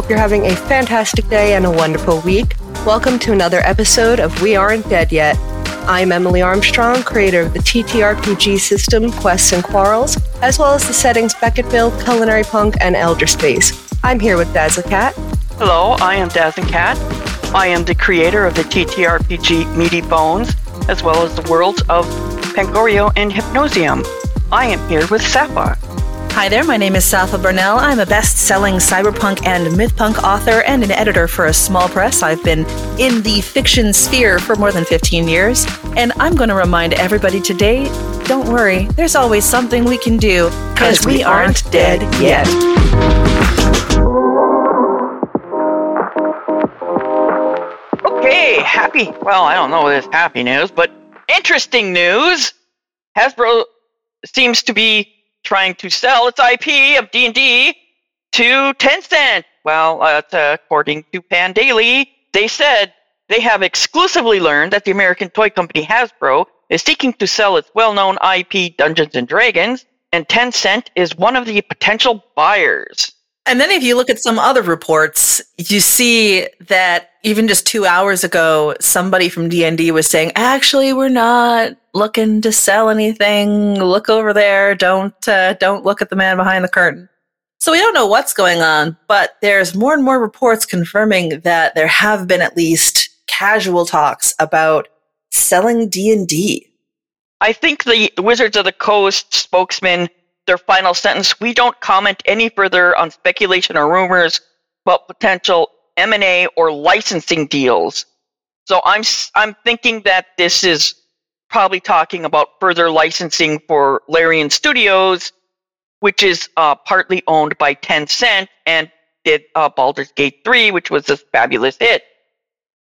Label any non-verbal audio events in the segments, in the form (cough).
hope you're having a fantastic day and a wonderful week. Welcome to another episode of We Aren't Dead Yet. I'm Emily Armstrong, creator of the TTRPG system Quests and Quarrels, as well as the settings Beckettville, Culinary Punk, and Elder Space. I'm here with Dazzlecat. Hello, I am Dazzle Cat. I am the creator of the TTRPG Meaty Bones, as well as the worlds of Pangorio and Hypnosium. I am here with Sapha. Hi there, my name is Sapha Burnell. I'm a best selling cyberpunk and mythpunk author and an editor for a small press. I've been in the fiction sphere for more than 15 years, and I'm going to remind everybody today don't worry, there's always something we can do because we, we aren't dead yet. Okay, happy. Well, I don't know if it's happy news, but interesting news. Hasbro seems to be trying to sell its IP of D&D to Tencent. Well, uh, according to Pandaily, they said they have exclusively learned that the American toy company Hasbro is seeking to sell its well-known IP Dungeons and Dragons, and Tencent is one of the potential buyers. And then if you look at some other reports, you see that even just 2 hours ago somebody from D&D was saying, "Actually, we're not looking to sell anything. Look over there. Don't uh, don't look at the man behind the curtain." So we don't know what's going on, but there's more and more reports confirming that there have been at least casual talks about selling D&D. I think the Wizards of the Coast spokesman their final sentence, we don't comment any further on speculation or rumors about potential M&A or licensing deals. So I'm I'm thinking that this is probably talking about further licensing for Larian Studios, which is uh, partly owned by Tencent and did uh, Baldur's Gate 3, which was this fabulous hit.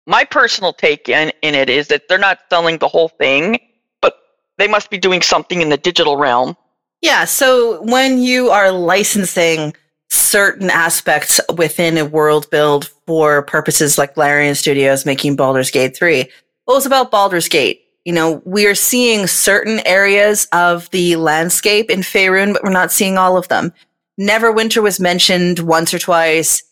My personal take in, in it is that they're not selling the whole thing, but they must be doing something in the digital realm. Yeah. So when you are licensing certain aspects within a world build for purposes like Larian Studios making Baldur's Gate 3, what was about Baldur's Gate? You know, we are seeing certain areas of the landscape in Faerun, but we're not seeing all of them. Neverwinter was mentioned once or twice.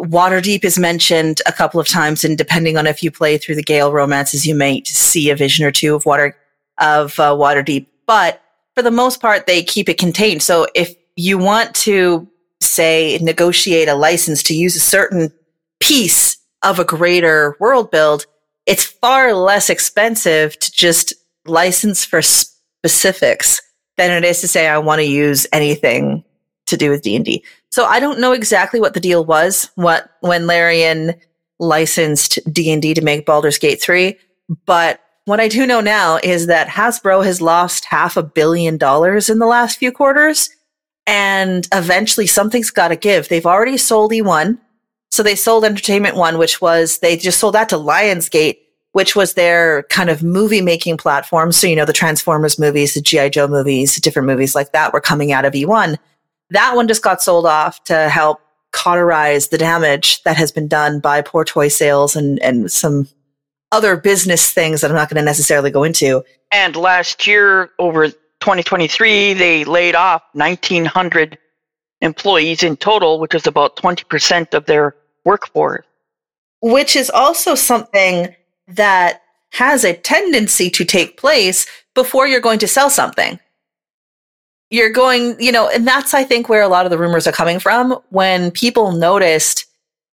Waterdeep is mentioned a couple of times, and depending on if you play through the Gale romances, you may see a vision or two of water of uh, Waterdeep. But for the most part, they keep it contained. So if you want to say negotiate a license to use a certain piece of a greater world build, it's far less expensive to just license for specifics than it is to say I want to use anything to do with D&D. So I don't know exactly what the deal was what when Larian licensed D&D to make Baldur's Gate 3, but what I do know now is that Hasbro has lost half a billion dollars in the last few quarters. And eventually something's got to give. They've already sold E1. So they sold Entertainment One, which was, they just sold that to Lionsgate, which was their kind of movie making platform. So, you know, the Transformers movies, the G.I. Joe movies, different movies like that were coming out of E1. That one just got sold off to help cauterize the damage that has been done by poor toy sales and, and some other business things that I'm not going to necessarily go into. And last year, over 2023, they laid off 1,900 employees in total, which is about 20% of their workforce. Which is also something that has a tendency to take place before you're going to sell something. You're going, you know, and that's, I think, where a lot of the rumors are coming from. When people noticed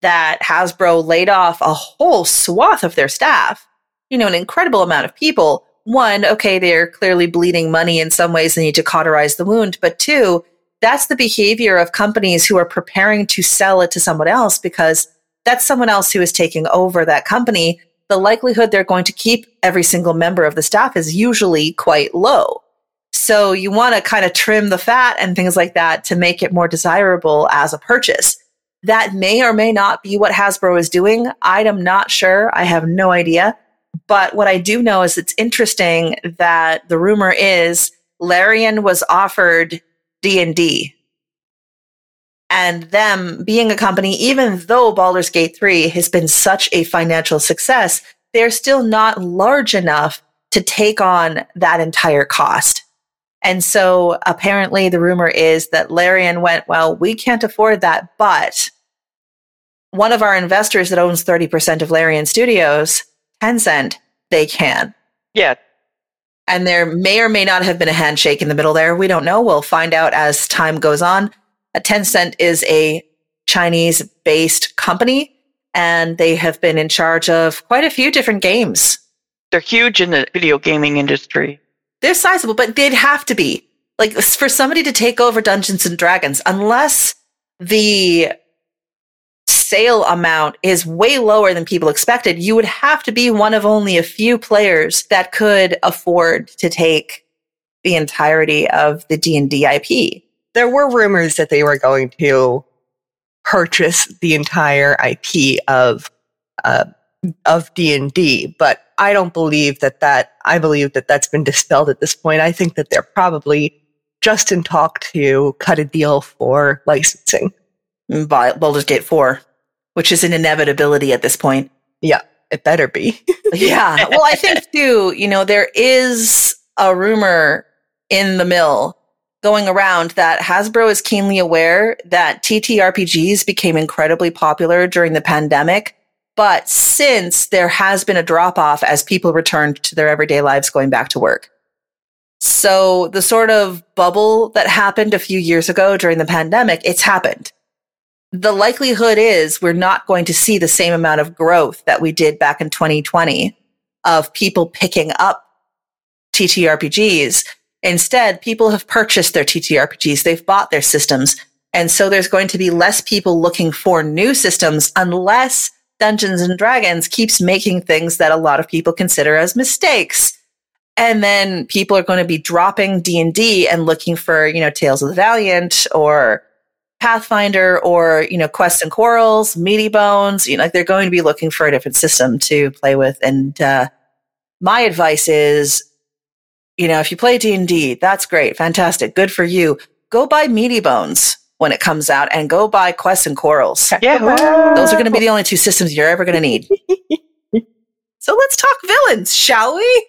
that Hasbro laid off a whole swath of their staff, you know, an incredible amount of people. One, okay, they're clearly bleeding money in some ways, they need to cauterize the wound. But two, that's the behavior of companies who are preparing to sell it to someone else because that's someone else who is taking over that company. The likelihood they're going to keep every single member of the staff is usually quite low. So you want to kind of trim the fat and things like that to make it more desirable as a purchase. That may or may not be what Hasbro is doing. I am not sure. I have no idea. But what I do know is it's interesting that the rumor is Larian was offered D&D. And them being a company, even though Baldur's Gate 3 has been such a financial success, they're still not large enough to take on that entire cost. And so apparently the rumor is that Larian went, well, we can't afford that, but one of our investors that owns 30% of Larian Studios, Tencent, they can. Yeah. And there may or may not have been a handshake in the middle there. We don't know. We'll find out as time goes on. A Tencent is a Chinese based company and they have been in charge of quite a few different games. They're huge in the video gaming industry. They're sizable, but they'd have to be. Like for somebody to take over Dungeons and Dragons, unless the sale amount is way lower than people expected, you would have to be one of only a few players that could afford to take the entirety of the D&D IP. There were rumors that they were going to purchase the entire IP of uh, of D&D, but I don't believe that that I believe that that's been (laughs) dispelled at this point. I think that they're probably just in talk to cut a deal for licensing. Mm, By Baldur's Gate 4, which is an inevitability at this point. Yeah, it better be. (laughs) (laughs) yeah. Well, I think too, you know, there is a rumor in the mill going around that Hasbro is keenly aware that TTRPGs became incredibly popular during the pandemic. But since there has been a drop off as people returned to their everyday lives going back to work. So the sort of bubble that happened a few years ago during the pandemic, it's happened. The likelihood is we're not going to see the same amount of growth that we did back in 2020 of people picking up TTRPGs Instead, people have purchased their TTRPGs. They've bought their systems. And so there's going to be less people looking for new systems unless Dungeons and Dragons keeps making things that a lot of people consider as mistakes. And then people are going to be dropping D&D and looking for, you know, Tales of the Valiant or Pathfinder or, you know, Quests and Quarrels, Meaty Bones, you know, like they're going to be looking for a different system to play with. And, uh, my advice is you know, if you play D&D, that's great. Fantastic. Good for you. Go buy Meaty Bones when it comes out and go buy Quests and Quarrels. Yeah. Those are going to be the only two systems you're ever going to need. (laughs) so let's talk villains, shall we?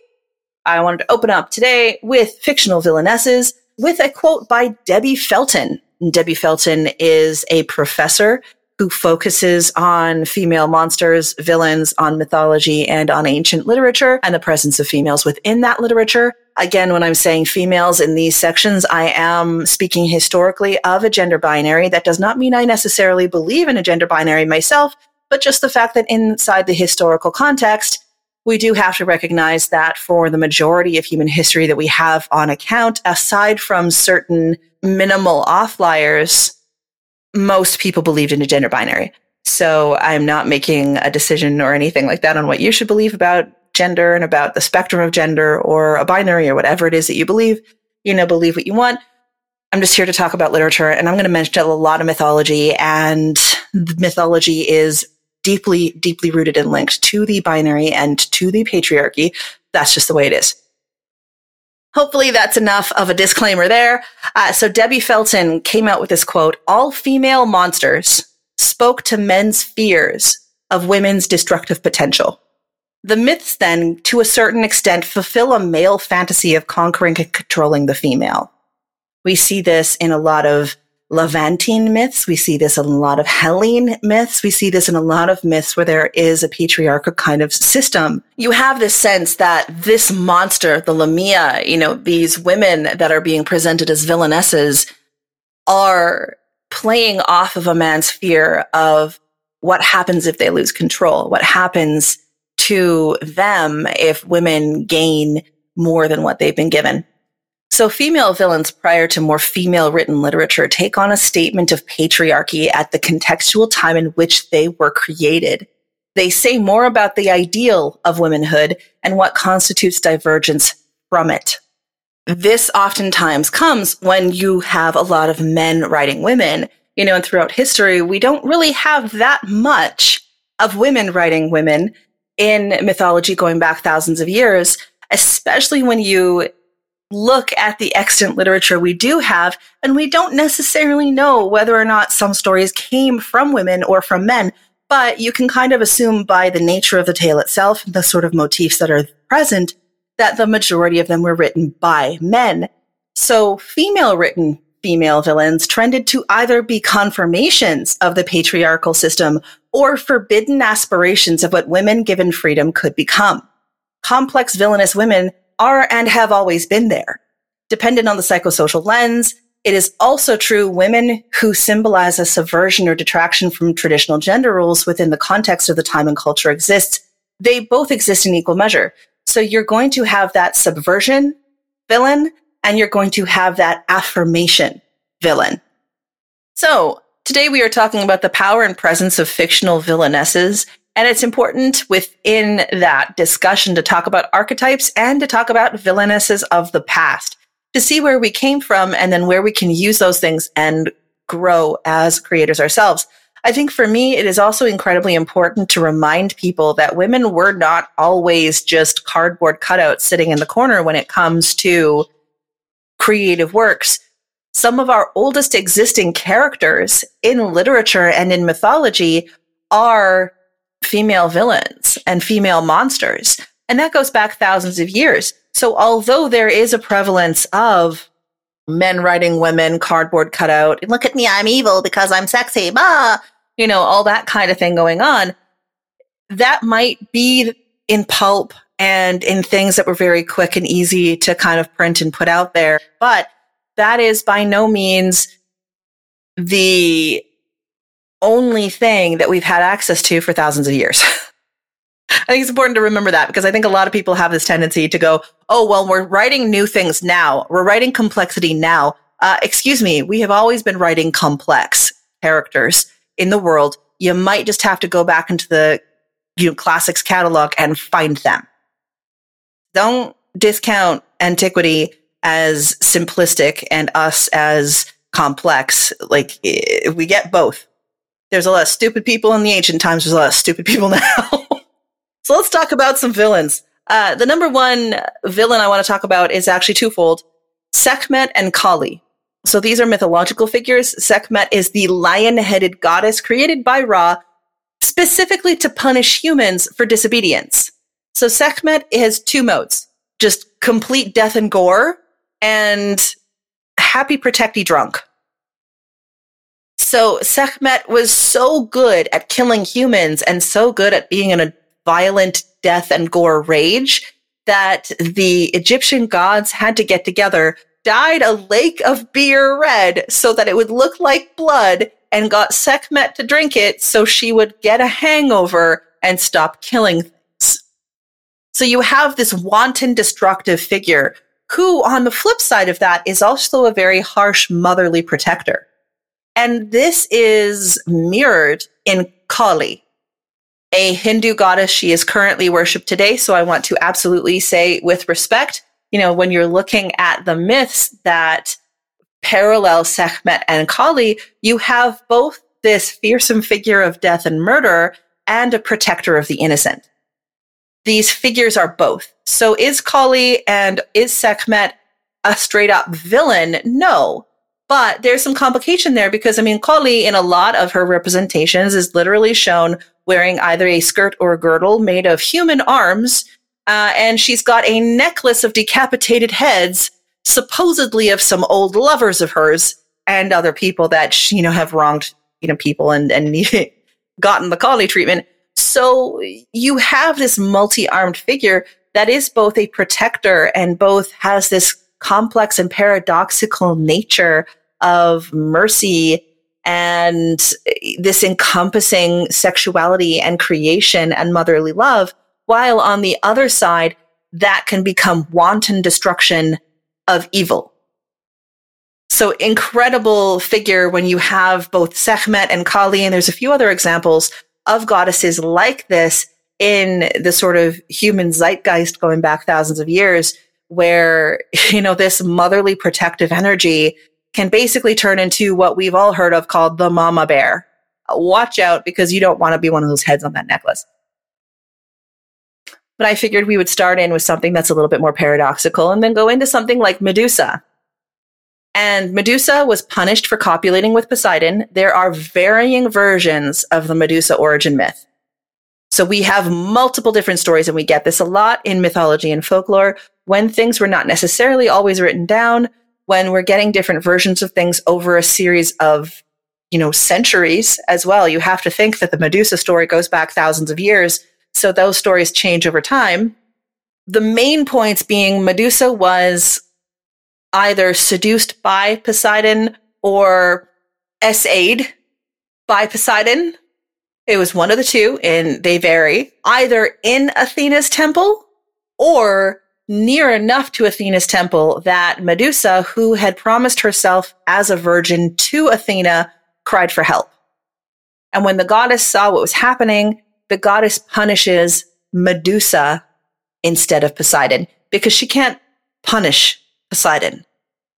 I wanted to open up today with fictional villainesses with a quote by Debbie Felton. Debbie Felton is a professor who focuses on female monsters, villains, on mythology, and on ancient literature and the presence of females within that literature. Again, when I'm saying females in these sections, I am speaking historically of a gender binary. That does not mean I necessarily believe in a gender binary myself, but just the fact that inside the historical context, we do have to recognize that for the majority of human history that we have on account, aside from certain minimal offliers, most people believed in a gender binary. So I'm not making a decision or anything like that on what you should believe about gender and about the spectrum of gender or a binary or whatever it is that you believe. You know, believe what you want. I'm just here to talk about literature and I'm going to mention a lot of mythology and mythology is deeply, deeply rooted and linked to the binary and to the patriarchy. That's just the way it is. Hopefully that's enough of a disclaimer there. Uh, so Debbie Felton came out with this quote, all female monsters spoke to men's fears of women's destructive potential. The myths then, to a certain extent, fulfill a male fantasy of conquering and controlling the female. We see this in a lot of Levantine myths. We see this in a lot of Hellene myths. We see this in a lot of myths where there is a patriarchal kind of system. You have this sense that this monster, the Lamia, you know, these women that are being presented as villainesses are playing off of a man's fear of what happens if they lose control, what happens to them if women gain more than what they've been given. So female villains prior to more female written literature take on a statement of patriarchy at the contextual time in which they were created. They say more about the ideal of womanhood and what constitutes divergence from it. This oftentimes comes when you have a lot of men writing women. You know, and throughout history, we don't really have that much of women writing women in mythology going back thousands of years, especially when you look at the extant literature we do have, and we don't necessarily know whether or not some stories came from women or from men, but you can kind of assume by the nature of the tale itself, the sort of motifs that are present, that the majority of them were written by men. So female written female villains trended to either be confirmations of the patriarchal system or forbidden aspirations of what women given freedom could become. Complex villainous women are and have always been there. Dependent on the psychosocial lens, it is also true women who symbolize a subversion or detraction from traditional gender roles within the context of the time and culture exists. They both exist in equal measure. So you're going to have that subversion villain and you're going to have that affirmation villain. So today we are talking about the power and presence of fictional villainesses. And it's important within that discussion to talk about archetypes and to talk about villainesses of the past to see where we came from and then where we can use those things and grow as creators ourselves. I think for me, it is also incredibly important to remind people that women were not always just cardboard cutouts sitting in the corner when it comes to creative works. Some of our oldest existing characters in literature and in mythology are female villains and female monsters. And that goes back thousands of years. So although there is a prevalence of men writing women, cardboard cutout, look at me, I'm evil because I'm sexy, bah, you know, all that kind of thing going on, that might be in pulp and in things that were very quick and easy to kind of print and put out there. But that is by no means the only thing that we've had access to for thousands of years. (laughs) I think it's important to remember that because I think a lot of people have this tendency to go, oh, well, we're writing new things now. We're writing complexity now. Uh, excuse me, we have always been writing complex characters in the world. You might just have to go back into the you know, classics catalog and find them. Don't discount antiquity as simplistic and us as complex. Like we get both. There's a lot of stupid people in the ancient times. There's a lot of stupid people (laughs) now. So let's talk about some villains. Uh, the number one villain I want to talk about is actually twofold Sekhmet and Kali. So these are mythological figures. Sekhmet is the lion headed goddess created by Ra specifically to punish humans for disobedience. So Sekhmet has two modes just complete death and gore and happy protecty drunk. So Sekhmet was so good at killing humans and so good at being in a violent death and gore rage that the Egyptian gods had to get together, dyed a lake of beer red so that it would look like blood, and got Sekhmet to drink it so she would get a hangover and stop killing things. So you have this wanton destructive figure who, on the flip side of that, is also a very harsh motherly protector. And this is mirrored in Kali, a Hindu goddess. She is currently worshipped today. So I want to absolutely say with respect, you know, when you're looking at the myths that parallel Sekhmet and Kali, you have both this fearsome figure of death and murder and a protector of the innocent. These figures are both. So is Kali and is Sekhmet a straight up villain? No. But there's some complication there because, I mean, Kali in a lot of her representations is literally shown wearing either a skirt or a girdle made of human arms. Uh, and she's got a necklace of decapitated heads, supposedly of some old lovers of hers and other people that, you know, have wronged, you know, people and, and (laughs) gotten the Kali treatment. So you have this multi-armed figure that is both a protector and both has this complex and paradoxical nature of mercy and this encompassing sexuality and creation and motherly love, while on the other side, that can become wanton destruction of evil. So incredible figure when you have both Sekhmet and Kali, and there's a few other examples of goddesses like this in the sort of human zeitgeist going back thousands of years, where, (laughs) you know, this motherly protective energy can basically turn into what we've all heard of called the mama bear. Watch out because you don't want to be one of those heads on that necklace. But I figured we would start in with something that's a little bit more paradoxical and then go into something like Medusa. And Medusa was punished for copulating with Poseidon. There are varying versions of the Medusa origin myth. So we have multiple different stories and we get this a lot in mythology and folklore when things were not necessarily always written down when we're getting different versions of things over a series of you know, centuries as well. You have to think that the Medusa story goes back thousands of years. So those stories change over time. The main points being Medusa was either seduced by Poseidon or essayed by Poseidon. It was one of the two, and they vary either in Athena's temple or near enough to Athena's temple that Medusa, who had promised herself as a virgin to Athena, cried for help. And when the goddess saw what was happening, the goddess punishes Medusa instead of Poseidon because she can't punish Poseidon.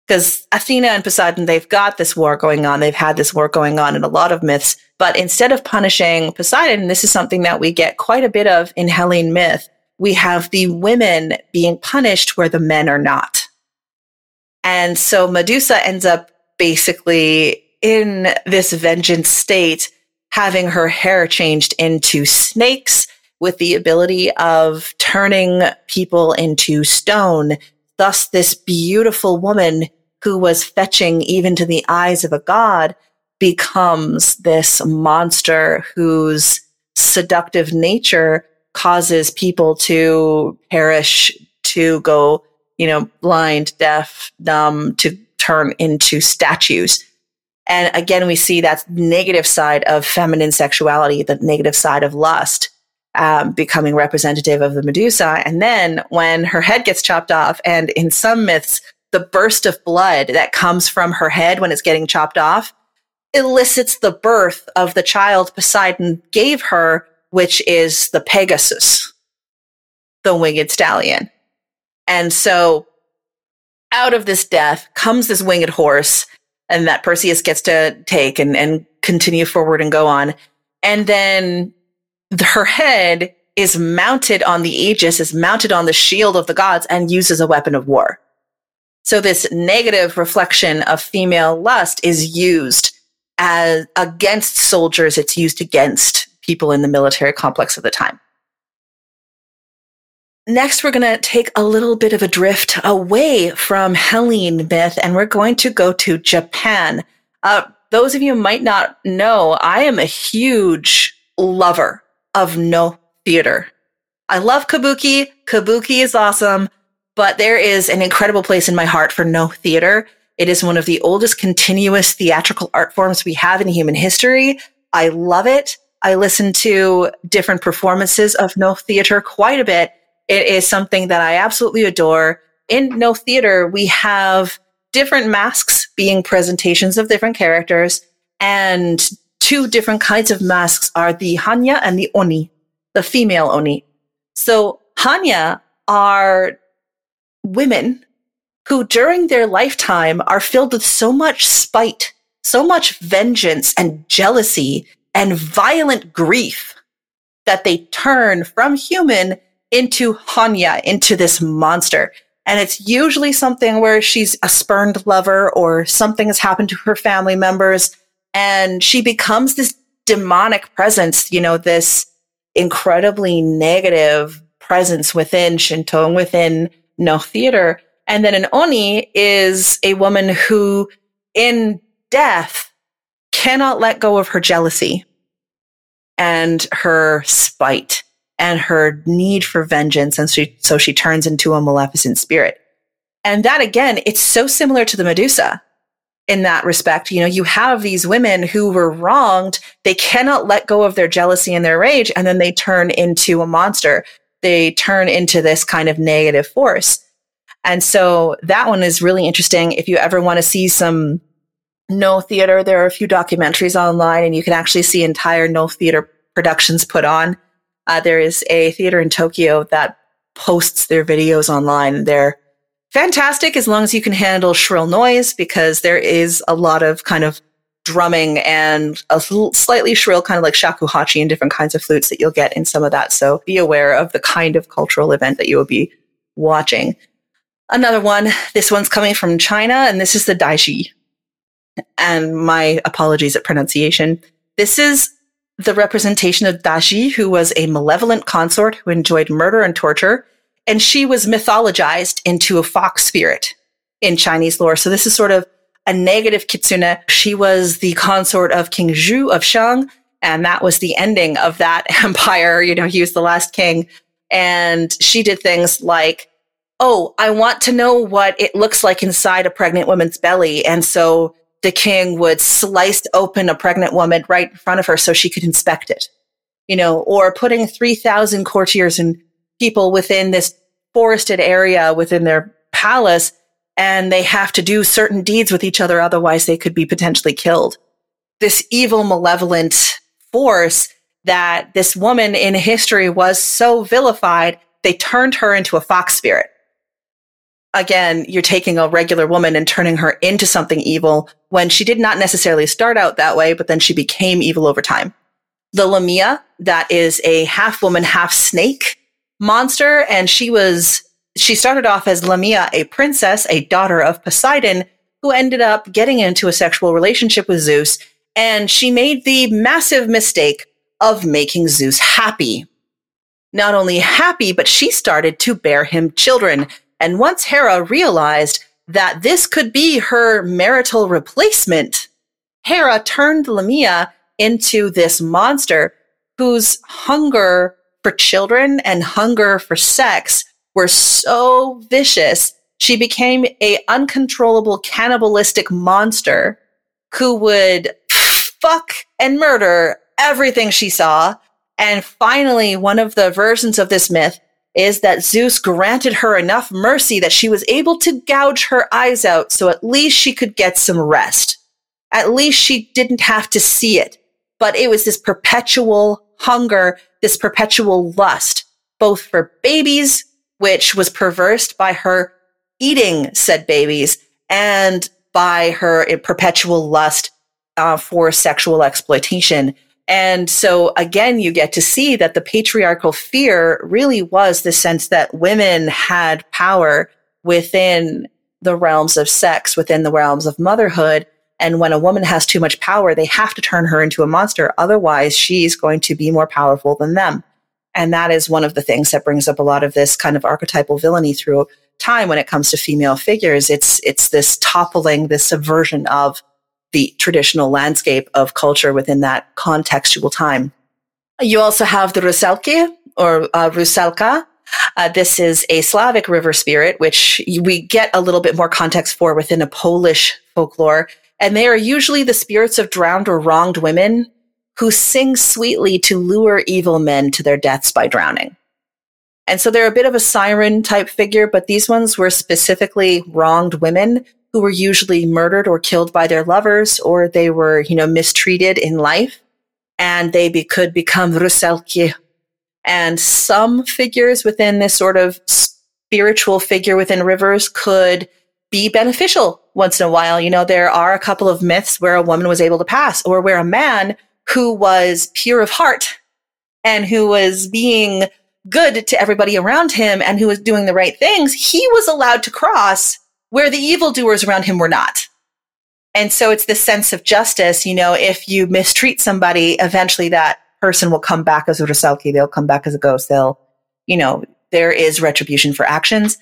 Because Athena and Poseidon, they've got this war going on. They've had this war going on in a lot of myths. But instead of punishing Poseidon, this is something that we get quite a bit of in Hellene myth. We have the women being punished where the men are not. And so Medusa ends up basically in this vengeance state, having her hair changed into snakes with the ability of turning people into stone. Thus, this beautiful woman who was fetching even to the eyes of a god becomes this monster whose seductive nature causes people to perish, to go, you know, blind, deaf, dumb, to turn into statues. And again, we see that negative side of feminine sexuality, the negative side of lust, um, becoming representative of the Medusa. And then when her head gets chopped off, and in some myths, the burst of blood that comes from her head when it's getting chopped off elicits the birth of the child Poseidon gave her, which is the Pegasus, the winged stallion. And so out of this death comes this winged horse and that Perseus gets to take and, and continue forward and go on. And then her head is mounted on the aegis, is mounted on the shield of the gods and used as a weapon of war. So this negative reflection of female lust is used as against soldiers. It's used against people in the military complex of the time. Next, we're going to take a little bit of a drift away from Hellene myth and we're going to go to Japan. Uh, those of you might not know, I am a huge lover of Noh theater. I love kabuki. Kabuki is awesome, but there is an incredible place in my heart for Noh theater. It is one of the oldest continuous theatrical art forms we have in human history. I love it. I listen to different performances of Noh theater quite a bit. It is something that I absolutely adore. In Noh theater, we have different masks being presentations of different characters and two different kinds of masks are the Hannya and the Oni, the female Oni. So Hannya are women who during their lifetime are filled with so much spite, so much vengeance and jealousy and violent grief that they turn from human into Hannya, into this monster. And it's usually something where she's a spurned lover or something has happened to her family members and she becomes this demonic presence, you know, this incredibly negative presence within Shinto and within Noh theater and then an Oni is a woman who in death cannot let go of her jealousy and her spite and her need for vengeance. And she, so she turns into a maleficent spirit. And that again, it's so similar to the Medusa in that respect. You know, you have these women who were wronged. They cannot let go of their jealousy and their rage. And then they turn into a monster. They turn into this kind of negative force. And so that one is really interesting. If you ever want to see some Noh theater, there are a few documentaries online and you can actually see entire Noh theater productions put on. Uh, there is a theater in Tokyo that posts their videos online. They're fantastic as long as you can handle shrill noise because there is a lot of kind of drumming and a slightly shrill kind of like shakuhachi and different kinds of flutes that you'll get in some of that. So be aware of the kind of cultural event that you will be watching. Another one. This one's coming from China, and this is the Daishi. And my apologies at pronunciation. This is the representation of Daji, who was a malevolent consort who enjoyed murder and torture, and she was mythologized into a fox spirit in Chinese lore. So this is sort of a negative kitsune. She was the consort of King Zhou of Shang, and that was the ending of that (laughs) empire. You know, he was the last king. And she did things like, oh, I want to know what it looks like inside a pregnant woman's belly. And so the king would slice open a pregnant woman right in front of her so she could inspect it. You know, or putting 3,000 courtiers and people within this forested area within their palace and they have to do certain deeds with each other. Otherwise they could be potentially killed. This evil, malevolent force that this woman in history was so vilified, they turned her into a fox spirit. Again, you're taking a regular woman and turning her into something evil when she did not necessarily start out that way, but then she became evil over time. The Lamia, that is a half woman, half snake monster. And she was, she started off as Lamia, a princess, a daughter of Poseidon, who ended up getting into a sexual relationship with Zeus. And she made the massive mistake of making Zeus happy. Not only happy, but she started to bear him children. And once Hera realized that this could be her marital replacement, Hera turned Lamia into this monster whose hunger for children and hunger for sex were so vicious, she became a uncontrollable cannibalistic monster who would fuck and murder everything she saw. And finally, one of the versions of this myth is that Zeus granted her enough mercy that she was able to gouge her eyes out so at least she could get some rest. At least she didn't have to see it. But it was this perpetual hunger, this perpetual lust, both for babies, which was perversed by her eating said babies, and by her perpetual lust uh, for sexual exploitation. And so again, you get to see that the patriarchal fear really was the sense that women had power within the realms of sex, within the realms of motherhood, and when a woman has too much power, they have to turn her into a monster. Otherwise, she's going to be more powerful than them. And that is one of the things that brings up a lot of this kind of archetypal villainy through time when it comes to female figures. It's, it's this toppling, this subversion of the traditional landscape of culture within that contextual time. You also have the Rusalki or uh, Rusalka. Uh, this is a Slavic river spirit, which we get a little bit more context for within a Polish folklore and they are usually the spirits of drowned or wronged women who sing sweetly to lure evil men to their deaths by drowning. And so they're a bit of a siren type figure, but these ones were specifically wronged women who were usually murdered or killed by their lovers, or they were, you know, mistreated in life, and they be- could become rusalki. And some figures within this sort of spiritual figure within rivers could be beneficial once in a while. You know, there are a couple of myths where a woman was able to pass or where a man who was pure of heart and who was being good to everybody around him and who was doing the right things, he was allowed to cross where the evildoers around him were not. And so it's this sense of justice. You know, if you mistreat somebody, eventually that person will come back as a. They'll come back as a ghost. They'll, you know, there is retribution for actions.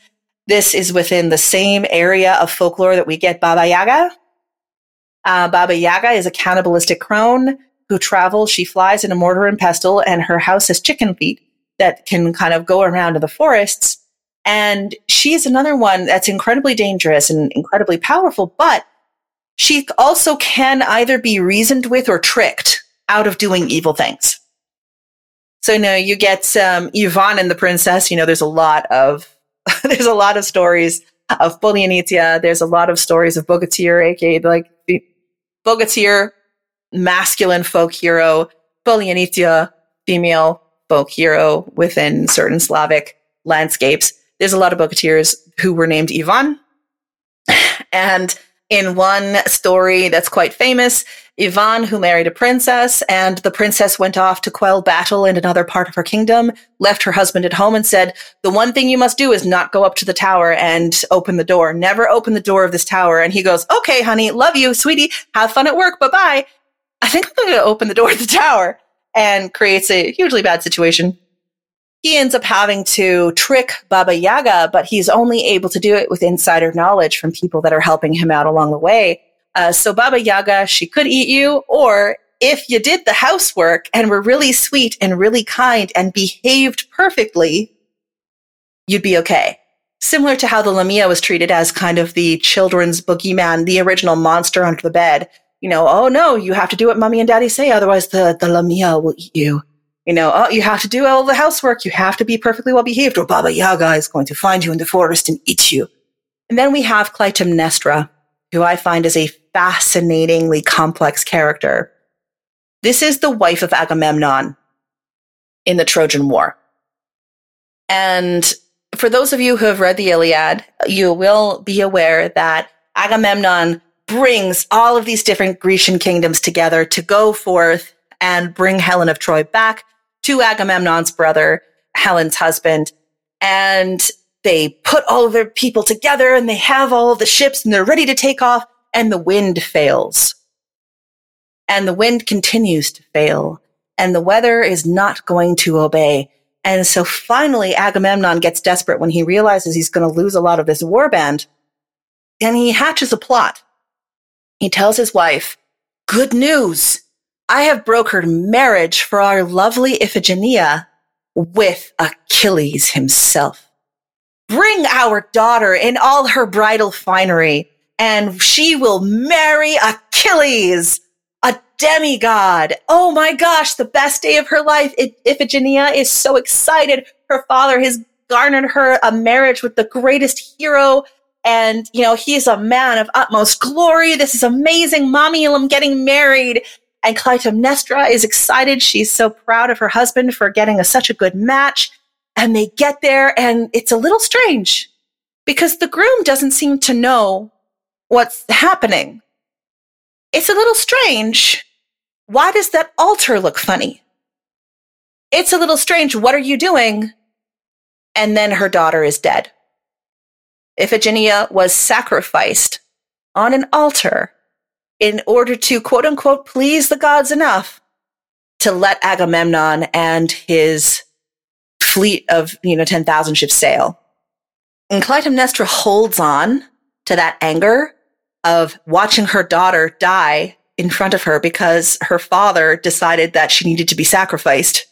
This is within the same area of folklore that we get Baba Yaga. Uh, Baba Yaga is a cannibalistic crone who travels. She flies in a mortar and pestle, and her house has chicken feet that can kind of go around in the forests. And she's another one that's incredibly dangerous and incredibly powerful, but she also can either be reasoned with or tricked out of doing evil things. So, you know, you get um, Ivan and the princess. You know, there's a lot of (laughs) there's a lot of stories of Polyanitia. There's a lot of stories of Bogatyr, aka like the Bogatyr, masculine folk hero, Polyanitia, female folk hero within certain Slavic landscapes. There's a lot of Bogatyrs who were named Ivan. (laughs) And in one story that's quite famous, Ivan, who married a princess, and the princess went off to quell battle in another part of her kingdom, left her husband at home and said, The one thing you must do is not go up to the tower and open the door. Never open the door of this tower. And he goes, Okay, honey, love you, sweetie. Have fun at work. Bye bye. I think I'm going to open the door of the tower and creates a hugely bad situation. He ends up having to trick Baba Yaga, but he's only able to do it with insider knowledge from people that are helping him out along the way Uh, so Baba Yaga, she could eat you, or if you did the housework and were really sweet and really kind and behaved perfectly, you'd be okay. Similar to how the Lamia was treated as kind of the children's boogeyman, the original monster under the bed. You know, oh no, you have to do what mommy and daddy say, otherwise the, the Lamia will eat you. You know, oh, you have to do all the housework. You have to be perfectly well behaved or Baba Yaga is going to find you in the forest and eat you. And then we have Clytemnestra, who I find is a fascinatingly complex character. This is the wife of Agamemnon in the Trojan War. And for those of you who have read the Iliad, you will be aware that Agamemnon brings all of these different Grecian kingdoms together to go forth and bring Helen of Troy back to Agamemnon's brother, Helen's husband. And they put all of their people together and they have all of the ships and they're ready to take off and the wind fails. And the wind continues to fail and the weather is not going to obey. And so finally Agamemnon gets desperate when he realizes he's going to lose a lot of this warband and he hatches a plot. He tells his wife, good news. I have brokered marriage for our lovely Iphigenia with Achilles himself. Bring our daughter in all her bridal finery and she will marry Achilles a demigod. Oh my gosh, the best day of her life. Iphigenia is so excited. Her father has garnered her a marriage with the greatest hero. And, you know, he's a man of utmost glory. This is amazing. Mommy, I'm getting married. And Clytemnestra is excited. She's so proud of her husband for getting a, such a good match. And they get there and it's a little strange because the groom doesn't seem to know what's happening. It's a little strange. Why does that altar look funny? It's a little strange. What are you doing? And then her daughter is dead. Iphigenia was sacrificed on an altar in order to quote unquote please the gods enough to let Agamemnon and his fleet of, you know, 10,000 ships sail. And Clytemnestra holds on to that anger of watching her daughter die in front of her because her father decided that she needed to be sacrificed.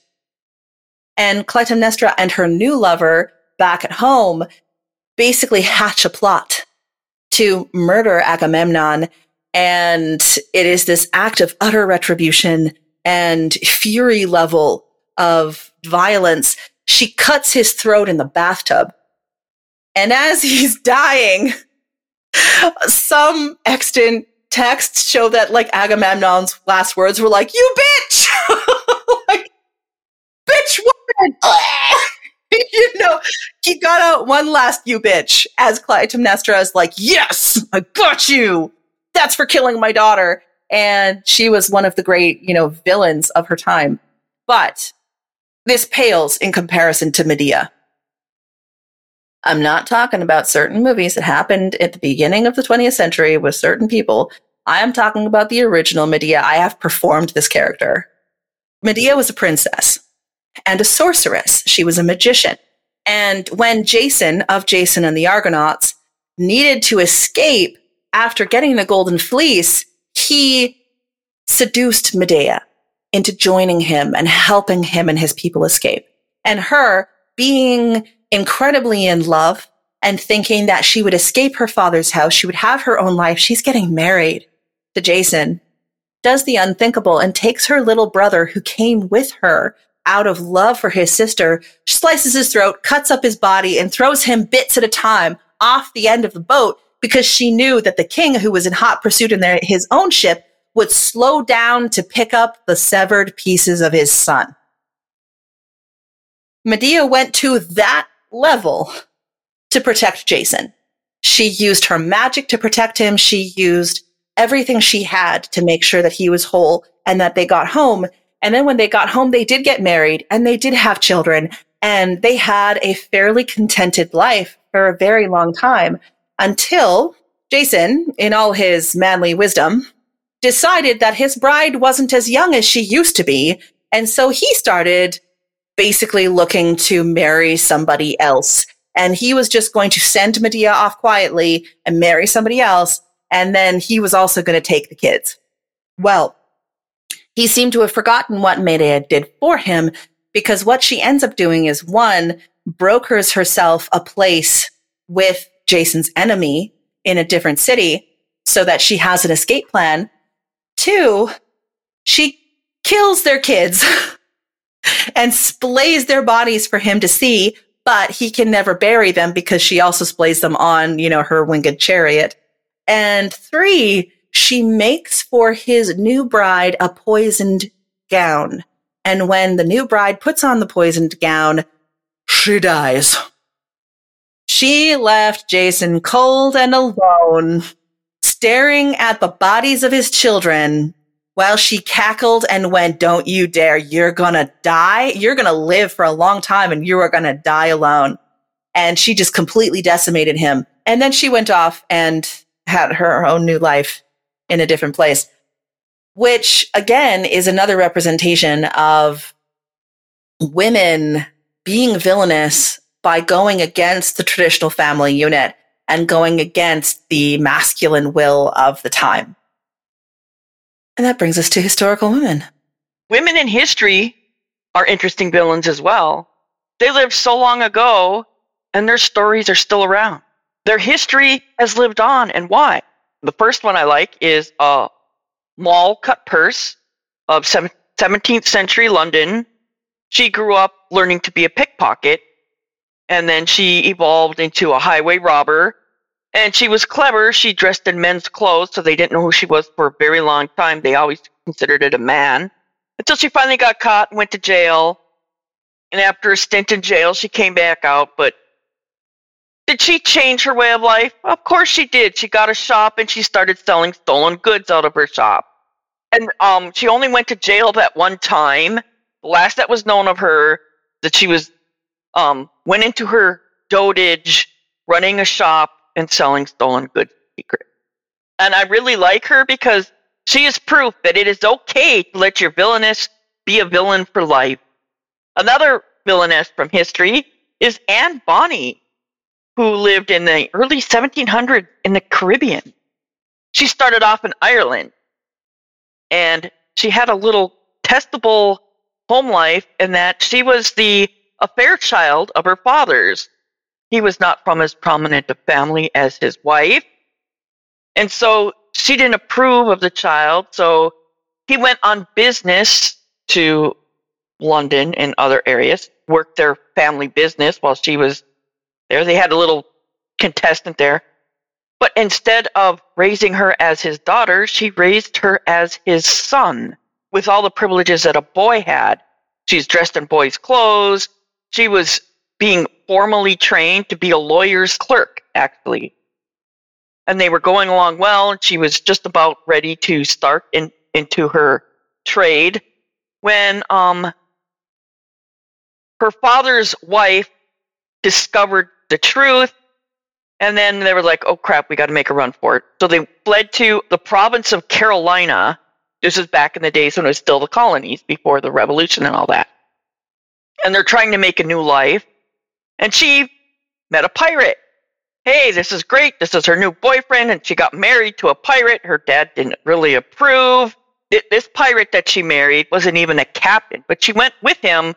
And Clytemnestra and her new lover back at home basically hatch a plot to murder Agamemnon. And it is this act of utter retribution and fury level of violence. She cuts his throat in the bathtub. And as (laughs) he's dying, some extant texts show that like Agamemnon's last words were like, "You bitch!" (laughs) like, bitch woman. (laughs) you know, he got out one last "you bitch" as Clytemnestra is like, "Yes, I got you. That's for killing my daughter." And she was one of the great, you know, villains of her time. But this pales in comparison to Medea. I'm not talking about certain movies that happened at the beginning of the 20th century with certain people. I am talking about the original Medea. I have performed this character. Medea was a princess and a sorceress. She was a magician. And when Jason of Jason and the Argonauts needed to escape after getting the golden fleece, he seduced Medea into joining him and helping him and his people escape. And her being incredibly in love and thinking that she would escape her father's house. She would have her own life. She's getting married to Jason, does the unthinkable and takes her little brother who came with her out of love for his sister, slices his throat, cuts up his body and throws him bits at a time off the end of the boat because she knew that the king who was in hot pursuit in their, his own ship would slow down to pick up the severed pieces of his son. Medea went to that level to protect Jason. She used her magic to protect him. She used everything she had to make sure that he was whole and that they got home. And then when they got home, they did get married and they did have children and they had a fairly contented life for a very long time until Jason, in all his manly wisdom, decided that his bride wasn't as young as she used to be. And so he started basically looking to marry somebody else. And he was just going to send Medea off quietly and marry somebody else. And then he was also going to take the kids. Well, he seemed to have forgotten what Medea did for him because what she ends up doing is one, brokers herself a place with Jason's enemy in a different city so that she has an escape plan. Two, she kills their kids (laughs) and splays their bodies for him to see, but he can never bury them because she also splays them on, you know, her winged chariot. And three, she makes for his new bride a poisoned gown. And when the new bride puts on the poisoned gown, she dies. She left Jason cold and alone, staring at the bodies of his children while she cackled and went, Don't you dare. You're going to die. You're going to live for a long time and you are going to die alone. And she just completely decimated him. And then she went off and had her own new life in a different place, which again is another representation of women being villainous by going against the traditional family unit and going against the masculine will of the time. And that brings us to historical women. Women in history are interesting villains as well. They lived so long ago, and their stories are still around. Their history has lived on, and why? The first one I like is a Moll Cutpurse of 17th century London. She grew up learning to be a pickpocket, and then she evolved into a highway robber and she was clever. She dressed in men's clothes, so they didn't know who she was for a very long time. They always considered it a man. Until she finally got caught and went to jail. And after a stint in jail, she came back out. But did she change her way of life? Of course she did. She got a shop and she started selling stolen goods out of her shop. And um, she only went to jail that one time. The last that was known of her, that she was um, went into her dotage running a shop and selling stolen goods secret. And I really like her because she is proof that it is okay to let your villainess be a villain for life. Another villainess from history is Anne Bonny, who lived in the early 1700s in the Caribbean. She started off in Ireland and she had a little testable home life in that she was the affair child of her father's. He was not from as prominent a family as his wife. And so she didn't approve of the child. So he went on business to London and other areas, worked their family business while she was there. They had a little contestant there. But instead of raising her as his daughter, she raised her as his son with all the privileges that a boy had. She's dressed in boys' clothes. She was being formally trained to be a lawyer's clerk, actually. And they were going along well, and she was just about ready to start in, into her trade when um, her father's wife discovered the truth. And then they were like, oh crap, we got to make a run for it. So they fled to the province of Carolina. This is back in the days when it was still the colonies before the revolution and all that. And they're trying to make a new life and she met a pirate. Hey, this is great. This is her new boyfriend, and she got married to a pirate. Her dad didn't really approve. This pirate that she married wasn't even a captain, but she went with him.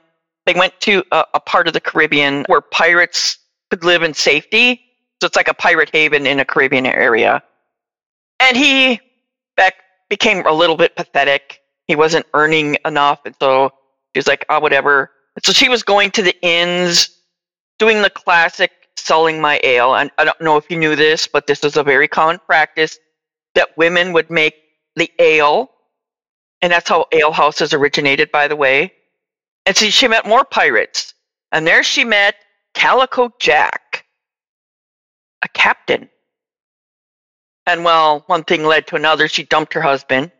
They went to a, a part of the Caribbean where pirates could live in safety. So it's like a pirate haven in a Caribbean area. And he back became a little bit pathetic. He wasn't earning enough, and so she was like, "Oh, whatever." So she was going to the inns doing the classic selling my ale. And I don't know if you knew this, but this is a very common practice that women would make the ale. And that's how ale houses originated, by the way. And so she met more pirates. And there she met Calico Jack, a captain. And well, one thing led to another. She dumped her husband.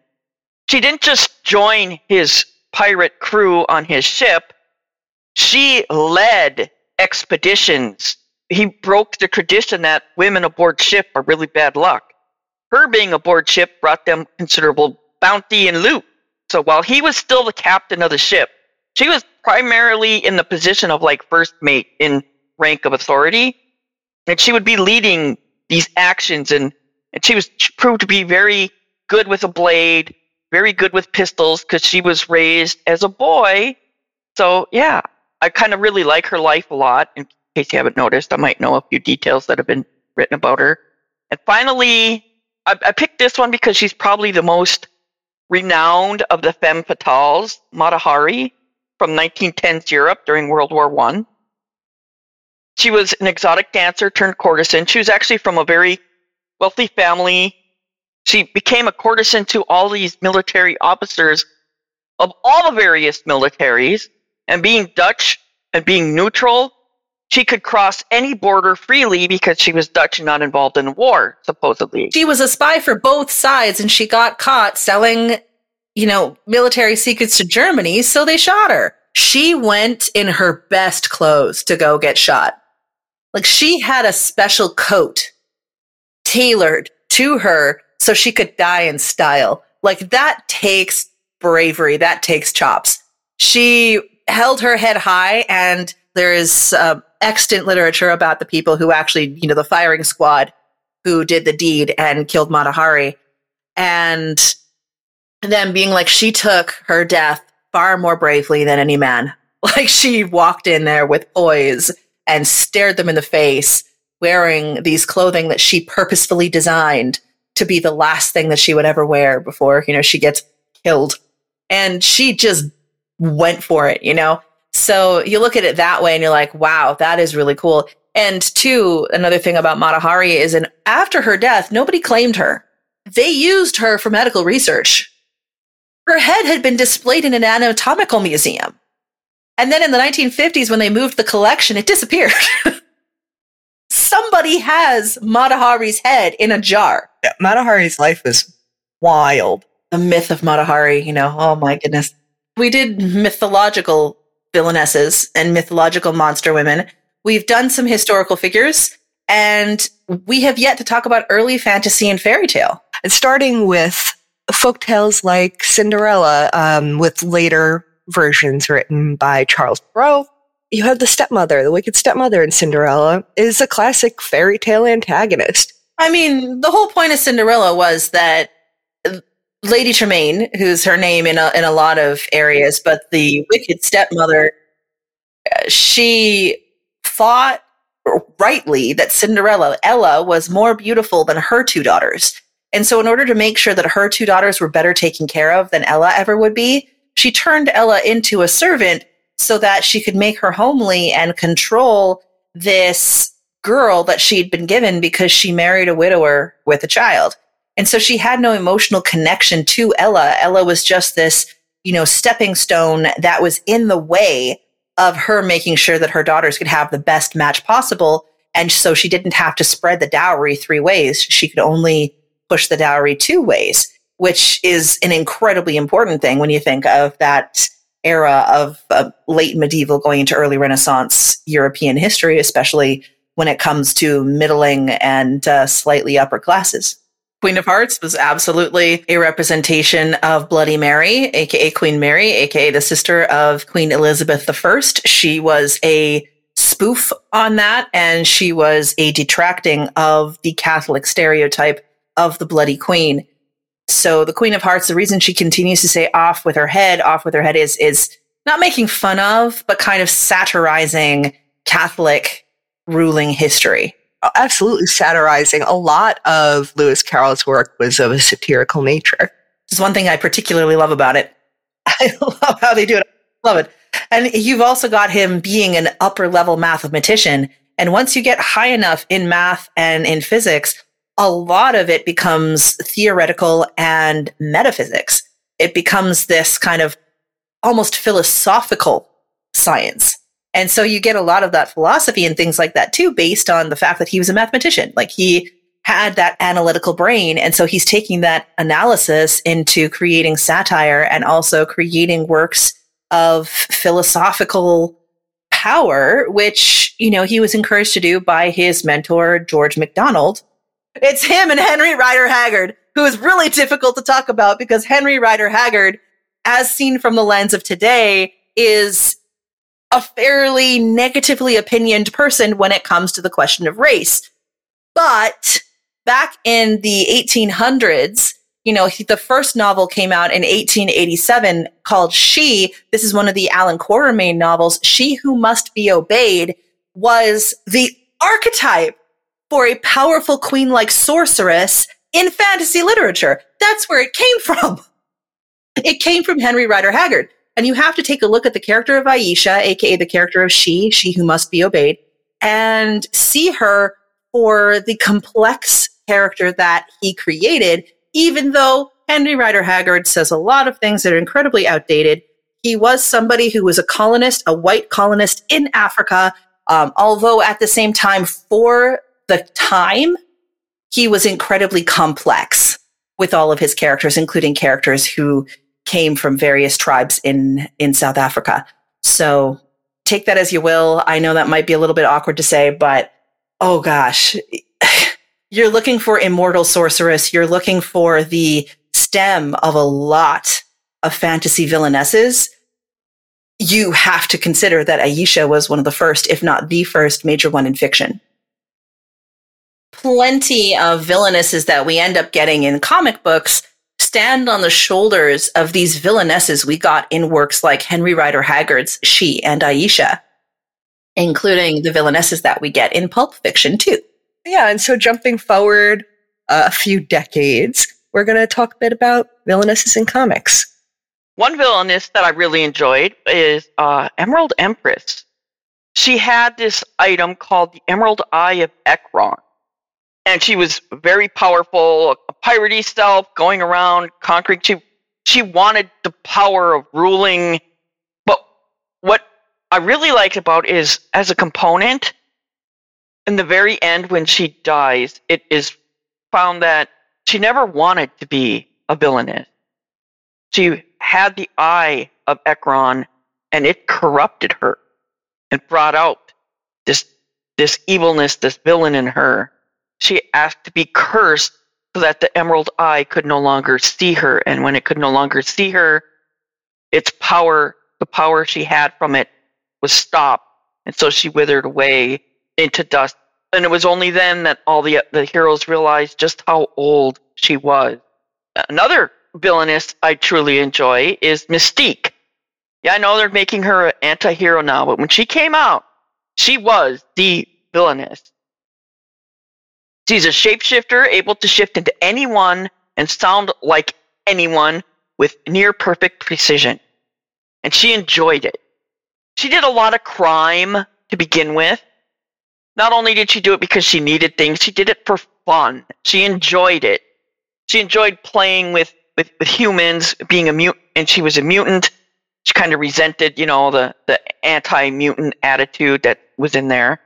She didn't just join his pirate crew on his ship, she led expeditions. He broke the tradition that women aboard ship are really bad luck. Her being aboard ship brought them considerable bounty and loot. So while he was still the captain of the ship, she was primarily in the position of like first mate in rank of authority. And she would be leading these actions and, And she was she proved to be very good with a blade, very good with pistols because she was raised as a boy. So yeah, I kind of really like her life a lot. In case you haven't noticed, I might know a few details that have been written about her. And finally, I, I picked this one because she's probably the most renowned of the femme fatales, Mata Hari, from 1910s Europe during World War One. She was an exotic dancer turned courtesan. She was actually from a very wealthy family. She became a courtesan to all these military officers of all the various militaries. And being Dutch and being neutral, she could cross any border freely because she was Dutch and not involved in war, supposedly. She was a spy for both sides and she got caught selling, you know, military secrets to Germany, so they shot her. She went in her best clothes to go get shot. Like she had a special coat tailored to her so she could die in style. Like that takes bravery. That takes chops. She held her head high and there is uh, extant literature about the people who actually, you know, the firing squad who did the deed and killed Mata Hari. And them being like, she took her death far more bravely than any man. (laughs) Like she walked in there with poise and stared them in the face, wearing these clothing that she purposefully designed to be the last thing that she would ever wear before, you know, she gets killed. And she just went for it, you know? So you look at it that way and you're like, wow, that is really cool. And two, another thing about Mata Hari is and after her death, nobody claimed her. They used her for medical research. Her head had been displayed in an anatomical museum. And then in the 1950s, when they moved the collection, it disappeared. (laughs) Somebody has Mata Hari's head in a jar. Yeah, Mata Hari's life is wild. The myth of Mata Hari, you know, oh my goodness. We did mythological villainesses and mythological monster women. We've done some historical figures, and we have yet to talk about early fantasy and fairy tale. And starting with folk tales like Cinderella, um, with later versions written by Charles Perrault. You have the stepmother, the wicked stepmother in Cinderella, is a classic fairy tale antagonist. I mean, the whole point of Cinderella was that Lady Tremaine, who's her name in a, in a lot of areas, but the wicked stepmother, uh, she thought rightly that Cinderella, Ella, was more beautiful than her two daughters. And so, in order to make sure that her two daughters were better taken care of than Ella ever would be, she turned Ella into a servant so that she could make her homely and control this girl that she'd been given because she married a widower with a child. And so she had no emotional connection to Ella. Ella was just this, you know, stepping stone that was in the way of her making sure that her daughters could have the best match possible. And so she didn't have to spread the dowry three ways. She could only push the dowry two ways, which is an incredibly important thing when you think of that era of uh, late medieval going into early Renaissance European history, especially when it comes to middling and uh, slightly upper classes. Queen of Hearts was absolutely a representation of Bloody Mary, aka Queen Mary, aka the sister of Queen Elizabeth I. She was a spoof on that, and she was a detracting of the Catholic stereotype of the Bloody Queen. So the Queen of Hearts, the reason she continues to say off with her head, off with her head is is not making fun of, but kind of satirizing Catholic ruling history. Absolutely satirizing. A lot of Lewis Carroll's work was of a satirical nature. There's one thing I particularly love about it. (laughs) I love how they do it. I love it. And you've also got him being an upper level mathematician. And once you get high enough in math and in physics, a lot of it becomes theoretical and metaphysics. It becomes this kind of almost philosophical science. And so you get a lot of that philosophy and things like that too, based on the fact that he was a mathematician. Like he had that analytical brain. And so he's taking that analysis into creating satire and also creating works of philosophical power, which, you know, he was encouraged to do by his mentor, George MacDonald, it's him and Henry Rider Haggard, who is really difficult to talk about because Henry Rider Haggard, as seen from the lens of today, is a fairly negatively opinioned person when it comes to the question of race. But back in the 1800s, you know, he, the first novel came out in 1887 called She. This is one of the Allan Quatermain novels. She Who Must Be Obeyed was the archetype for a powerful queen like sorceress in fantasy literature. That's where it came from. It came from Henry Rider Haggard. And you have to take a look at the character of Ayesha, aka the character of She, She Who Must Be Obeyed, and see her for the complex character that he created, even though Henry Rider Haggard says a lot of things that are incredibly outdated. He was somebody who was a colonist, a white colonist in Africa, um, although at the same time, for the time, he was incredibly complex with all of his characters, including characters who came from various tribes in in South Africa. So take that as you will. I know that might be a little bit awkward to say, but oh gosh, (laughs) you're looking for immortal sorceress. You're looking for the stem of a lot of fantasy villainesses. You have to consider that Ayesha was one of the first, if not the first major one in fiction. Plenty of villainesses that we end up getting in comic books stand on the shoulders of these villainesses we got in works like Henry Rider Haggard's She and Ayesha, including the villainesses that we get in pulp fiction too. Yeah, and so jumping forward a few decades, we're going to talk a bit about villainesses in comics. One villainess that I really enjoyed is uh, Emerald Empress. She had this item called the Emerald Eye of Ekron and she was very powerful, a piratey self, going around conquering. She she wanted the power of ruling. But what I really liked about is as a component, in the very end when she dies, it is found that she never wanted to be a villainess. She had the eye of Ekron, and it corrupted her and brought out this this evilness, this villain in her she asked to be cursed so that the emerald eye could no longer see her. And when it could no longer see her, its power, the power she had from it, was stopped. And so she withered away into dust. And it was only then that all the, the heroes realized just how old she was. Another villainess I truly enjoy is Mystique. Yeah, I know they're making her an anti hero now, but when she came out, she was the villainess. She's a shapeshifter, able to shift into anyone and sound like anyone with near perfect precision. And she enjoyed it. She did a lot of crime to begin with. Not only did she do it because she needed things, she did it for fun. She enjoyed it. She enjoyed playing with, with, with humans, being a mutant, and she was a mutant. She kind of resented, you know, the, the anti mutant attitude that was in there.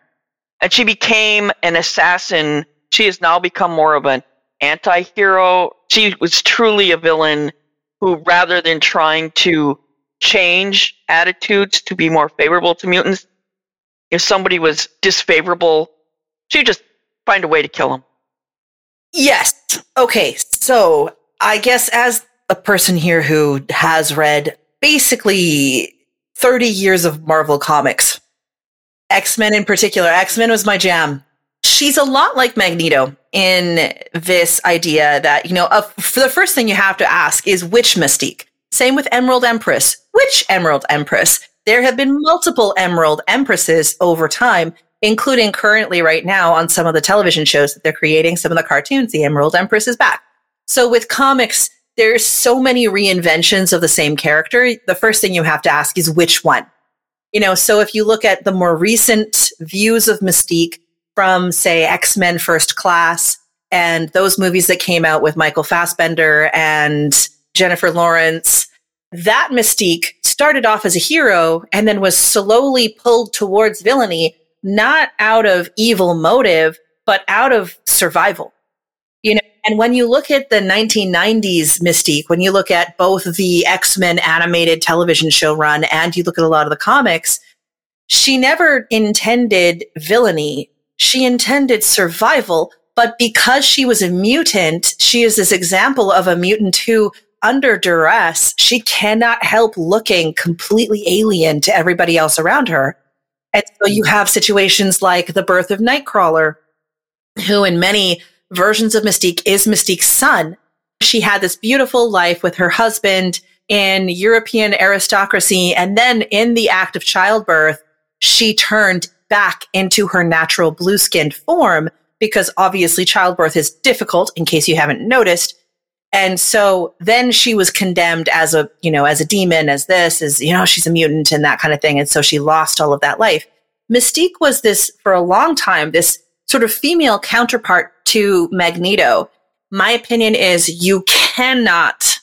And she became an assassin she has now become more of an anti hero. She was truly a villain who, rather than trying to change attitudes to be more favorable to mutants, if somebody was disfavorable, she'd just find a way to kill them. Yes. Okay. So I guess as a person here who has read basically 30 years of Marvel comics, X Men in particular, X Men was my jam she's a lot like Magneto in this idea that, you know, uh, the first thing you have to ask is which Mystique? Same with Emerald Empress. Which Emerald Empress? There have been multiple Emerald Empresses over time, including currently right now on some of the television shows that they're creating, some of the cartoons, the Emerald Empress is back. So with comics, there's so many reinventions of the same character. The first thing you have to ask is which one? You know, so if you look at the more recent views of Mystique, from, say, X Men First Class and those movies that came out with Michael Fassbender and Jennifer Lawrence. That Mystique started off as a hero and then was slowly pulled towards villainy, not out of evil motive, but out of survival. You know, and when you look at the 1990s Mystique, when you look at both the X Men animated television show run and you look at a lot of the comics, she never intended villainy she intended survival, but because she was a mutant, she is this example of a mutant who, under duress, she cannot help looking completely alien to everybody else around her. And so you have situations like the birth of Nightcrawler, who in many versions of Mystique is Mystique's son. She had this beautiful life with her husband in European aristocracy. And then in the act of childbirth, she turned back into her natural blue skinned form because obviously childbirth is difficult in case you haven't noticed. And so then she was condemned as a, you know, as a demon, as this, as, you know, she's a mutant and that kind of thing. And so she lost all of that life. Mystique was this for a long time, this sort of female counterpart to Magneto. My opinion is you cannot,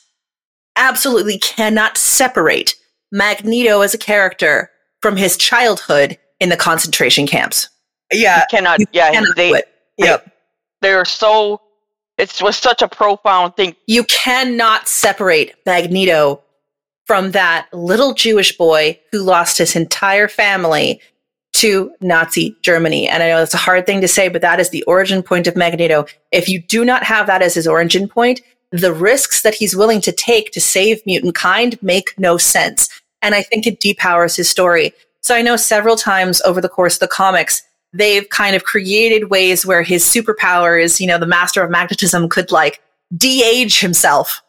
absolutely cannot separate Magneto as a character from his childhood in the concentration camps. Yeah. You cannot, You yeah, cannot they, do it. Yep. they're so, it was such a profound thing. You cannot separate Magneto from that little Jewish boy who lost his entire family to Nazi Germany. And I know that's a hard thing to say, but that is the origin point of Magneto. If you do not have that as his origin point, the risks that he's willing to take to save mutant kind make no sense. And I think it depowers his story. So I know several times over the course of the comics, they've kind of created ways where his superpower is, you know, the master of magnetism could like de-age himself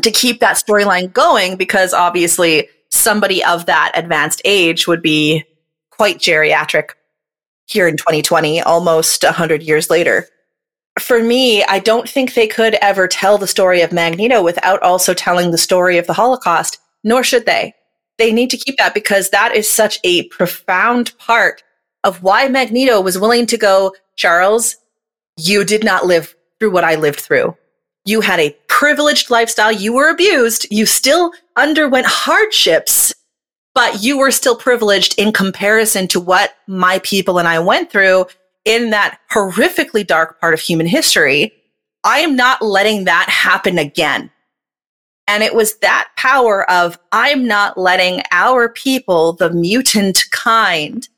to keep that storyline going because obviously somebody of that advanced age would be quite geriatric here in 2020, almost 100 years later. For me, I don't think they could ever tell the story of Magneto without also telling the story of the Holocaust, nor should they. They need to keep that because that is such a profound part of why Magneto was willing to go, Charles, you did not live through what I lived through. You had a privileged lifestyle. You were abused. You still underwent hardships, but you were still privileged in comparison to what my people and I went through in that horrifically dark part of human history. I am not letting that happen again. And it was that power of I'm not letting our people, the mutant kind,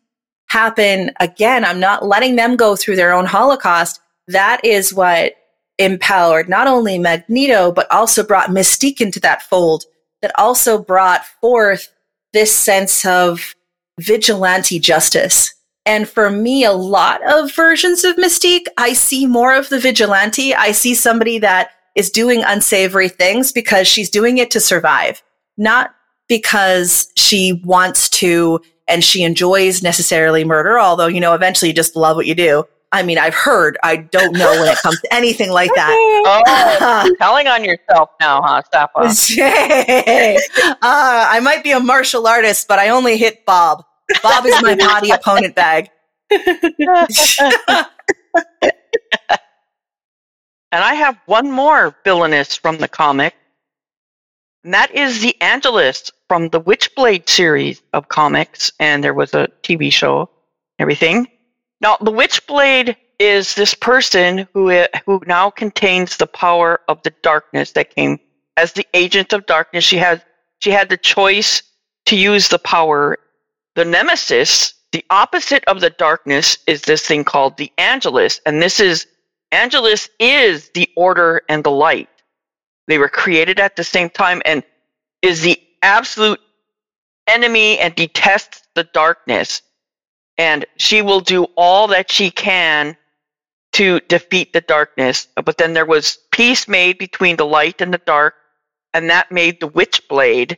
happen again. I'm not letting them go through their own Holocaust. That is what empowered not only Magneto, but also brought Mystique into that fold, that also brought forth this sense of vigilante justice. And for me, a lot of versions of Mystique, I see more of the vigilante. I see somebody that is doing unsavory things because she's doing it to survive, not because she wants to and she enjoys necessarily murder, although, you know, eventually you just love what you do. I mean, I've heard, I don't know when it comes to anything like that. Oh, (laughs) telling on yourself now, huh? Yay. (laughs) uh, I might be a martial artist, but I only hit Bob. Bob is my (laughs) body opponent bag. And I have one more villainess from the comic, and that is the Angelus from the Witchblade series of comics, and there was a TV show, and everything. Now, the Witchblade is this person who who now contains the power of the darkness that came as the agent of darkness. She had she had the choice to use the power. The Nemesis, the opposite of the darkness, is this thing called the Angelus, and this is Angelus is the order and the light. They were created at the same time and is the absolute enemy and detests the darkness. And she will do all that she can to defeat the darkness. But then there was peace made between the light and the dark, and that made the Witchblade,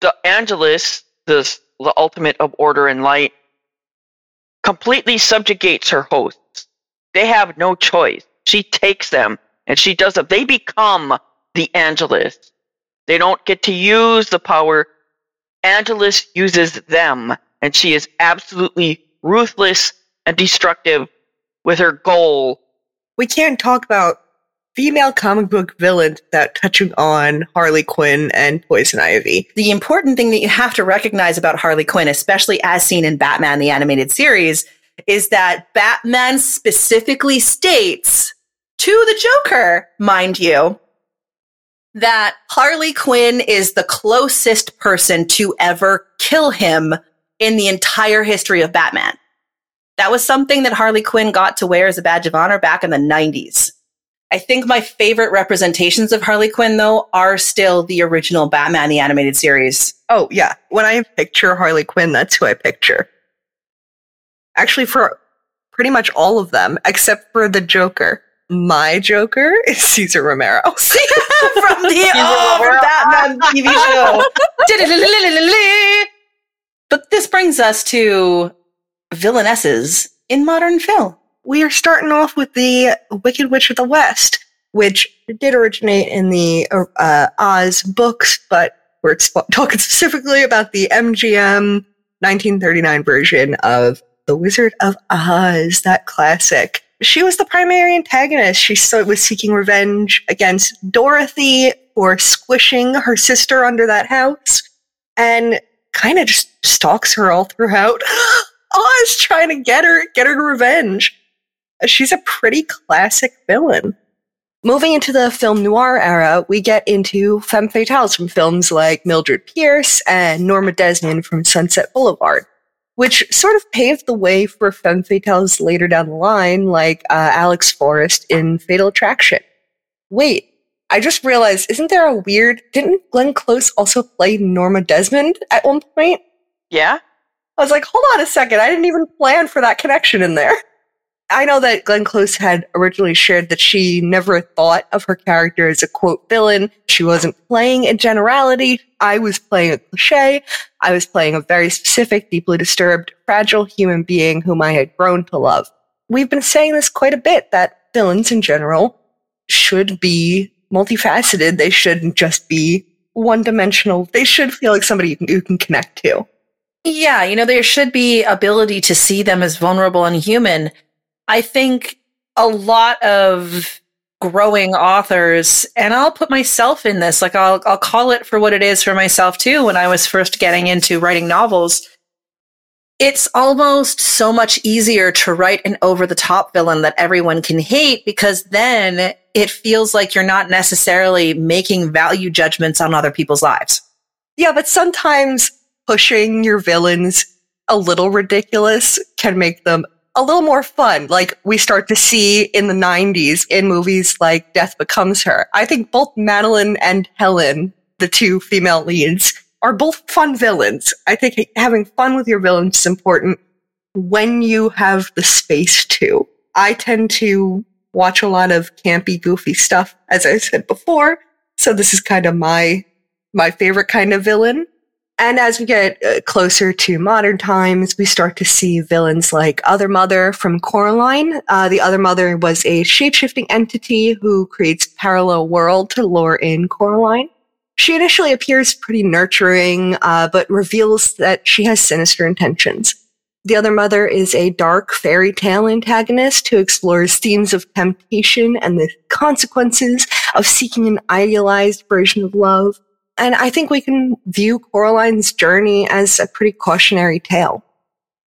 the Angelus, the, the ultimate of order and light, completely subjugates her hosts. They have no choice. She takes them and she does it. They become the Angelus. They don't get to use the power. Angelus uses them, and she is absolutely ruthless and destructive with her goal. We can't talk about female comic book villains without touching on Harley Quinn and Poison Ivy. The important thing that you have to recognize about Harley Quinn, especially as seen in Batman the Animated Series, is that Batman specifically states to the Joker, mind you, that Harley Quinn is the closest person to ever kill him in the entire history of Batman. That was something that Harley Quinn got to wear as a badge of honor back in the 90s. I think my favorite representations of Harley Quinn, though, are still the original Batman the Animated Series. Oh, yeah. When I picture Harley Quinn, that's who I picture. Actually, for pretty much all of them, except for the Joker. my Joker (laughs) is Cesar Romero. (laughs) from the oh, from Batman TV show. (laughs) but this brings us to villainesses in modern film. We are starting off with the Wicked Witch of the West, which did originate in the uh, Oz books, but we're talking specifically about the MGM 1939 version of The Wizard of Oz, that classic. She was the primary antagonist. She was seeking revenge against Dorothy for squishing her sister under that house and kind of just stalks her all throughout. (gasps) Oz trying to get her, get her revenge. She's a pretty classic villain. Moving into the film noir era, we get into femme fatales from films like Mildred Pierce and Norma Desmond from Sunset Boulevard, which sort of paved the way for femme fatales later down the line, like uh, Alex Forrest in Fatal Attraction. Wait, I just realized, isn't there a weird? Didn't Glenn Close also play Norma Desmond at one point? Yeah. I was like, hold on a second, I didn't even plan for that connection in there. I know that Glenn Close had originally shared that she never thought of her character as a quote villain. She wasn't playing a generality. I was playing a cliche. I was playing a very specific, deeply disturbed, fragile human being whom I had grown to love. We've been saying this quite a bit that villains in general should be multifaceted. They shouldn't just be one dimensional. They should feel like somebody you can, you can connect to. Yeah, you know, there should be ability to see them as vulnerable and human I think a lot of growing authors and I'll put myself in this like I'll I'll call it for what it is for myself too when I was first getting into writing novels it's almost so much easier to write an over the top villain that everyone can hate because then it feels like you're not necessarily making value judgments on other people's lives. Yeah, but sometimes pushing your villains a little ridiculous can make them a little more fun, like we start to see in the 90s in movies like Death Becomes Her. I think both Madeline and Helen, the two female leads, are both fun villains. I think having fun with your villains is important when you have the space to. I tend to watch a lot of campy, goofy stuff, as I said before. So this is kind of my, my favorite kind of villain. And as we get uh, closer to modern times, we start to see villains like Other Mother from Coraline. Uh, the Other Mother was a shapeshifting entity who creates parallel world to lure in Coraline. She initially appears pretty nurturing, uh, but reveals that she has sinister intentions. The Other Mother is a dark fairy tale antagonist who explores themes of temptation and the consequences of seeking an idealized version of love. And I think we can view Coraline's journey as a pretty cautionary tale.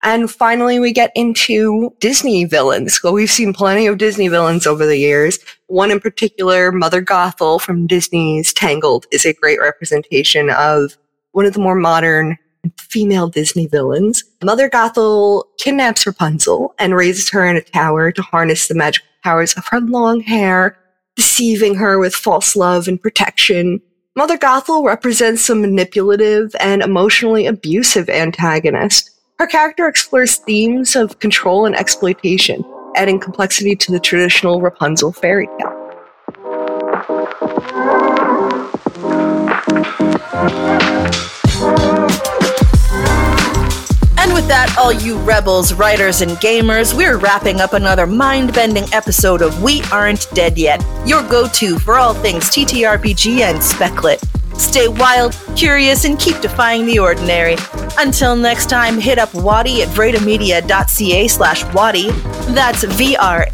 And finally, we get into Disney villains. Well, we've seen plenty of Disney villains over the years. One in particular, Mother Gothel from Disney's Tangled, is a great representation of one of the more modern female Disney villains. Mother Gothel kidnaps Rapunzel and raises her in a tower to harness the magical powers of her long hair, deceiving her with false love and protection Mother Gothel represents a manipulative and emotionally abusive antagonist. Her character explores themes of control and exploitation, adding complexity to the traditional Rapunzel fairy tale. With that, all you rebels, writers, and gamers, we're wrapping up another mind bending episode of We Aren't Dead Yet, your go to for all things TTRPG and Speclit. Stay wild, curious, and keep defying the ordinary. Until next time, hit up Wady at vraeydamedia.ca slash Wady. That's V-R-A-E-Y-D-A-M-E-D-I-A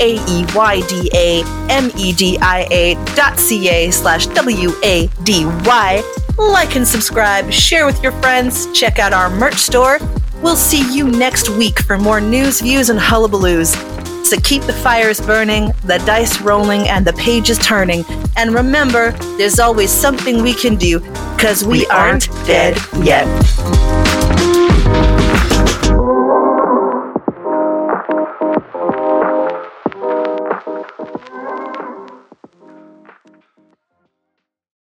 dot C-A slash W-A-D-Y. Like and subscribe, share with your friends, check out our merch store, We'll see you next week for more news, views, and hullabaloos. So keep the fires burning, the dice rolling, and the pages turning. And remember, there's always something we can do, because we, we aren't, aren't dead yet.